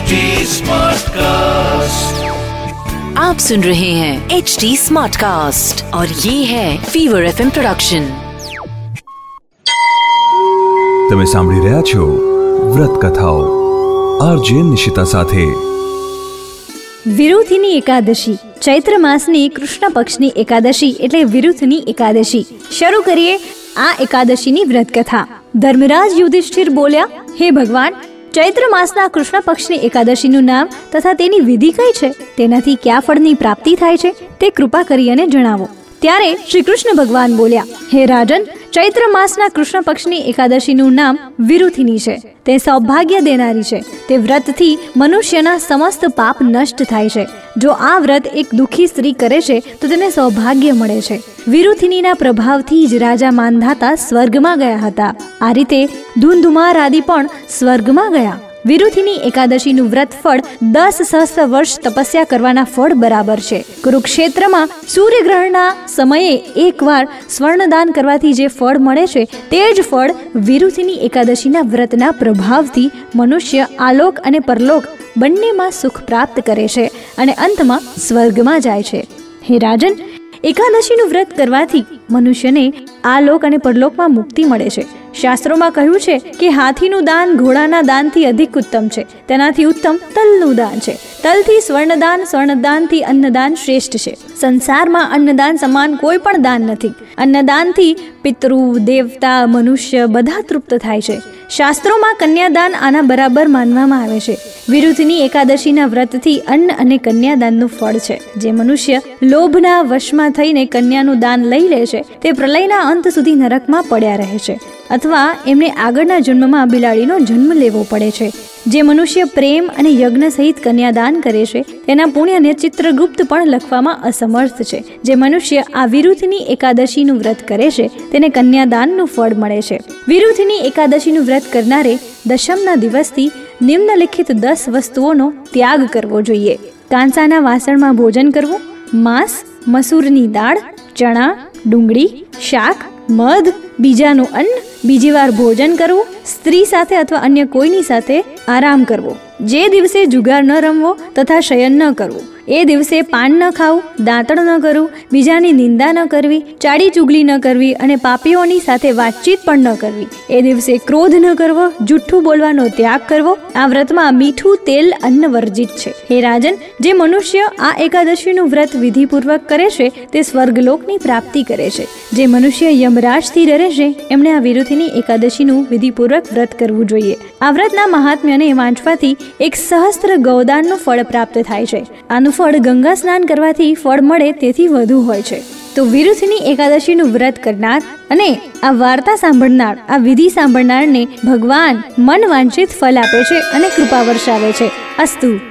HD Smartcast. आप सुन रहे हैं एच डी स्मार्ट कास्ट और ये है फीवर एफ प्रोडक्शन તમે સાંભળી રહ્યા છો વ્રત કથાઓ આરજે નિશિતા સાથે વિરુથીની એકાદશી ચૈત્ર માસની કૃષ્ણ પક્ષની એકાદશી એટલે વિરુથની એકાદશી શરૂ કરીએ આ એકાદશીની વ્રત કથા ધર્મરાજ યુધિષ્ઠિર બોલ્યા હે ભગવાન ચૈત્ર માસના કૃષ્ણ પક્ષની એકાદશીનું નામ તથા તેની વિધિ કઈ છે? તેનાથી કયા ફળની પ્રાપ્તિ થાય છે? તે કૃપા કરી અને જણાવો. ત્યારે શ્રી કૃષ્ણ ભગવાન બોલ્યા, હે રાજન, ચૈત્ર માસના કૃષ્ણ પક્ષની એકાદશીનું નામ વિરુથિની છે. તે સૌભાગ્ય દેનારી છે. તે વ્રતથી મનુષ્યના સમસ્ત પાપ નષ્ટ થાય છે. જો આ વ્રત એક દુઃખી સ્ત્રી કરે છે, તો તેને સૌભાગ્ય મળે છે. વિરુથિનીના પ્રભાવથી જ રાજા માંધાતા સ્વર્ગમાં ગયા હતા. આ રીતે ધૂંધુમાર આદિ પણ સ્વર્ગમાં ગયા. વિરુથિની એકાદશીનું વ્રત ફળ દસ સહસ્ત્ર વર્ષ તપસ્યા કરવાના ફળ બરાબર છે. કુરુક્ષેત્રમાં સૂર્યગ્રહણના સમયે એકવાર સ્વર્ણદાન કરવાથી જે ફળ મળે છે, તે જ ફળ વિરુથિની એકાદશીના વ્રતના પ્રભાવથી મનુષ્ય આલોક અને પરલોક બંનેમાં સુખ પ્રાપ્ત કરે છે અને અંતમાં સ્વર્ગમાં જાય છે. હે રાજન, એકાદશીનું વ્રત કરવાથી મનુષ્યને આલોક અને પરલોકમાં મુક્તિ મળે છે. શાસ્ત્રોમાં કહ્યું છે કે હાથીનું દાન ઘોડાના દાનથી અધિક ઉત્તમ છે. તેનાથી ઉત્તમ તલનું દાન છે. તલથી સ્વર્ણદાન, સ્વર્ણદાનથી અન્નદાન શ્રેષ્ઠ છે. સંસારમાં અન્નદાન સમાન કોઈ પણ દાન નથી. અન્નદાનથી પિતૃ, દેવતા, મનુષ્ય બધા તૃપ્ત થાય છે. શાસ્ત્રોમાં કન્યાદાન આના બરાબર માનવામાં આવે છે. વિરુદ્ધની એકાદશીના વ્રતથી અન્ન અને કન્યાદાનનું ફળ છે. જે મનુષ્ય લોભના વશમાં થઈને કન્યાનું દાન લઈ લે છે, તે પ્રલયના અંત સુધી નરકમાં પડ્યા રહે છે. અથવા એમને આગળના જન્મમાં બિલાડીનો જન્મ લેવો પડે છે. જે મનુષ્ય પ્રેમ અને યજ્ઞ સહિત કન્યાદાન કરે છે, તેના પુણ્યને ચિત્રગુપ્ત પણ લખવામાં અસમર્થ છે. જે મનુષ્ય આ વિરુદ્ધની એકાદશીનું વ્રત કરે છે, તેને કન્યાદાનનું ફળ મળે છે. વિરુદ્ધની એકાદશીનું વ્રત કરનારે દશમના દિવસથી નિમ્નલિખિત દસ વસ્તુઓનો ત્યાગ કરવો જોઈએ. કાંસાના વાસણમાં ભોજન કરવું, માંસ, મસૂરની દાળ, ચણા, ડુંગળી, શાક, મધ, બીજાનું અન્ન બીજી વાર ભોજન કરવું, સ્ત્રી સાથે અથવા અન્ય કોઈની સાથે આરામ કરવો. જે દિવસે જુગાર ન રમવો તથા શયન ન કરવું. એ દિવસે પાન ન ખાવું, દાંતણ ન કરવું, બીજાની નિંદા ન કરવી, ચાડી ચુગલી ન કરવી અને પાપીઓની સાથે વાતચીત પણ ન કરવી. એ દિવસે ક્રોધ ન કરવો, જુઠ્ઠું બોલવાનો ત્યાગ કરવો. આ વ્રતમાં મીઠું તેલ અન્ન વર્જિત છે. હે રાજન, જે મનુષ્ય આ એકાદશીનું વ્રત વિધિપૂર્વક કરે છે, તે સ્વર્ગલોકની પ્રાપ્તિ કરે છે. જે મનુષ્ય યમરાજથી ડરે છે, એમણે આ વિરુદ્ધની એકાદશીનું વિધિપૂર્વક વ્રત કરવું જોઈએ. આ વ્રતના મહાત્મ્યને વાંચવાથી એક સહસ્ત્ર ગૌદાનનું ફળ પ્રાપ્ત થાય છે. આનું ફળ ગંગા સ્નાન કરવાથી ફળ મળે તેથી વધુ હોય છે. તો વિરુદ્ધની એકાદશીનું વ્રત કરનાર અને આ વાર્તા સાંભળનાર, આ વિધિ સાંભળનારને ભગવાન મન વાંચિત ફલ આપે છે અને કૃપા વર્ષાવે છે. અસ્તુ.